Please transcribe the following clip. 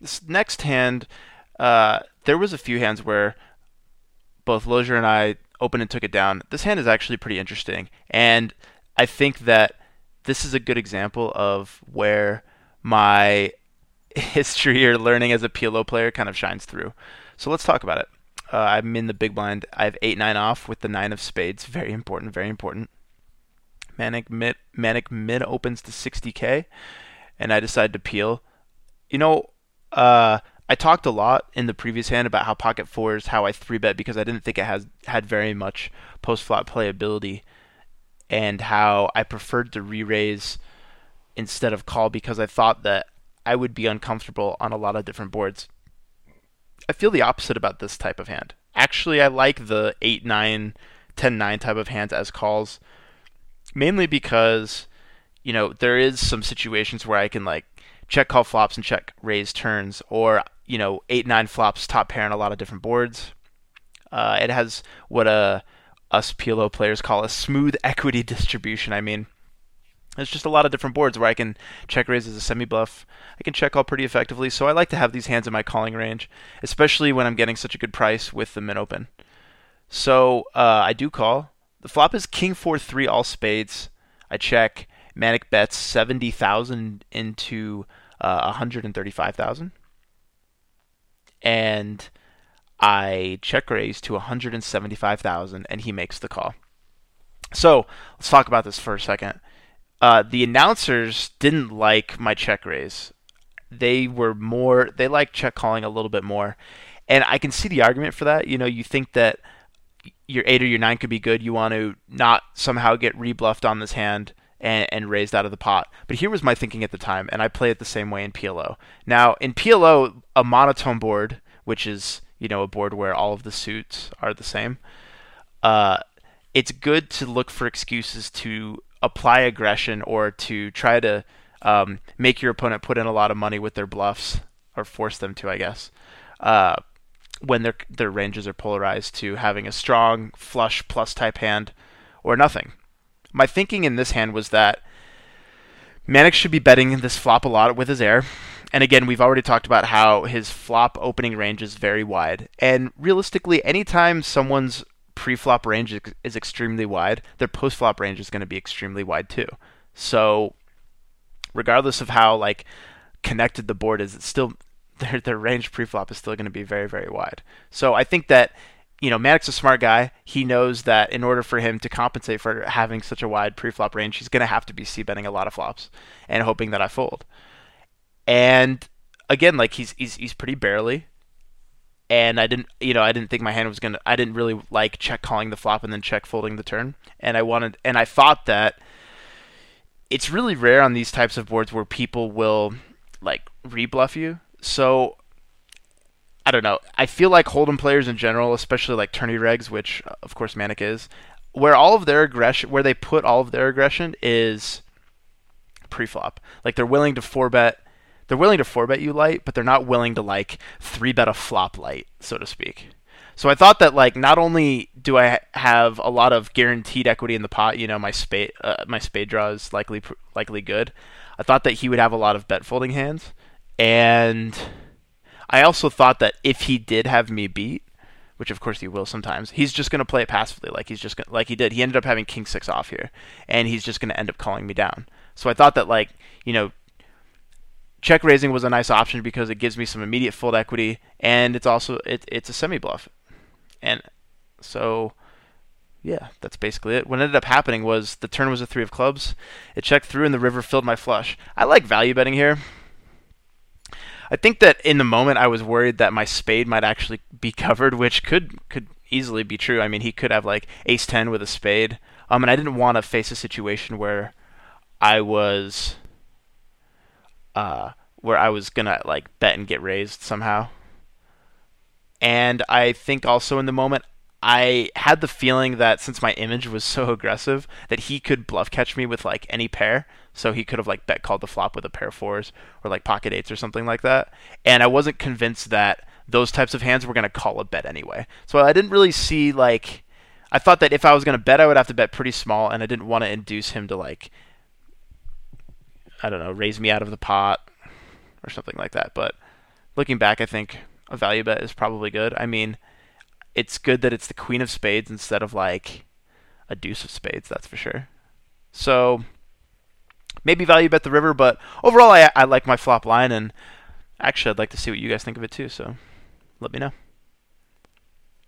this next hand, uh, there was a few hands where both Lozier and I opened and took it down. This hand is actually pretty interesting, and I think that this is a good example of where my history or learning as a PLO player kind of shines through. So let's talk about it. Uh, I'm in the big blind. I have eight nine off with the nine of spades. Very important. Very important. Manig mid Manig mid opens to 60k, and I decide to peel. You know, uh, I talked a lot in the previous hand about how pocket fours, how I three bet because I didn't think it has had very much post flop playability, and how I preferred to re raise instead of call because I thought that I would be uncomfortable on a lot of different boards. I feel the opposite about this type of hand. Actually, I like the 8 9, 10 9 type of hands as calls, mainly because, you know, there is some situations where I can like check call flops and check raise turns, or, you know, 8 9 flops top pair on a lot of different boards. Uh, it has what uh, us PLO players call a smooth equity distribution. I mean, there's just a lot of different boards where I can check raise as a semi bluff. I can check call pretty effectively, so I like to have these hands in my calling range, especially when I'm getting such a good price with the min open. So uh, I do call. The flop is king four three all spades. I check. Manig bets seventy thousand into uh, one hundred and I check raise to one hundred and he makes the call. So let's talk about this for a second uh, the announcers didn't like my check raise. They were more they like check calling a little bit more, and I can see the argument for that. You know, you think that your eight or your nine could be good. You want to not somehow get rebluffed on this hand and, and raised out of the pot. But here was my thinking at the time, and I play it the same way in PLO. Now in PLO, a monotone board, which is you know a board where all of the suits are the same. Uh, it's good to look for excuses to apply aggression or to try to um, make your opponent put in a lot of money with their bluffs or force them to, I guess. Uh, when their their ranges are polarized to having a strong flush plus type hand or nothing. My thinking in this hand was that Mannix should be betting this flop a lot with his air. And again, we've already talked about how his flop opening range is very wide. And realistically, anytime someone's pre-flop range is extremely wide, their post-flop range is going to be extremely wide too. So, regardless of how like connected the board is, it's still their their range pre-flop is still going to be very very wide. So I think that you know Maddox is a smart guy. He knows that in order for him to compensate for having such a wide pre-flop range, he's going to have to be c betting a lot of flops and hoping that I fold. And again, like he's he's he's pretty barely and I didn't, you know, I didn't think my hand was gonna. I didn't really like check calling the flop and then check folding the turn, and I wanted, and I thought that it's really rare on these types of boards where people will like rebluff you. So I don't know. I feel like Hold'em players in general, especially like tourney regs, which uh, of course Manig is, where all of their aggression, where they put all of their aggression is pre-flop. Like they're willing to four bet they're willing to four bet you light, but they're not willing to like three bet a flop light, so to speak. So I thought that like not only do I have a lot of guaranteed equity in the pot, you know, my spade uh, my spade draw is likely likely good. I thought that he would have a lot of bet folding hands, and I also thought that if he did have me beat, which of course he will sometimes, he's just going to play it passively, like he's just gonna, like he did. He ended up having king six off here, and he's just going to end up calling me down. So I thought that like you know check raising was a nice option because it gives me some immediate fold equity, and it's also it, it's a semi bluff, and so yeah, that's basically it. What ended up happening was the turn was a three of clubs. It checked through, and the river filled my flush. I like value betting here. I think that in the moment I was worried that my spade might actually be covered, which could could easily be true. I mean, he could have like ace ten with a spade. Um, and I didn't want to face a situation where I was uh, where I was gonna like bet and get raised somehow. And I think also in the moment I had the feeling that since my image was so aggressive that he could bluff catch me with like any pair. So he could have like bet called the flop with a pair of fours or like pocket eights or something like that. And I wasn't convinced that those types of hands were going to call a bet anyway. So I didn't really see like I thought that if I was going to bet I would have to bet pretty small and I didn't want to induce him to like I don't know, raise me out of the pot or something like that. But looking back, I think a value bet is probably good. I mean, it's good that it's the queen of spades instead of like a deuce of spades. That's for sure. So maybe value bet the river, but overall, I I like my flop line, and actually, I'd like to see what you guys think of it too. So let me know.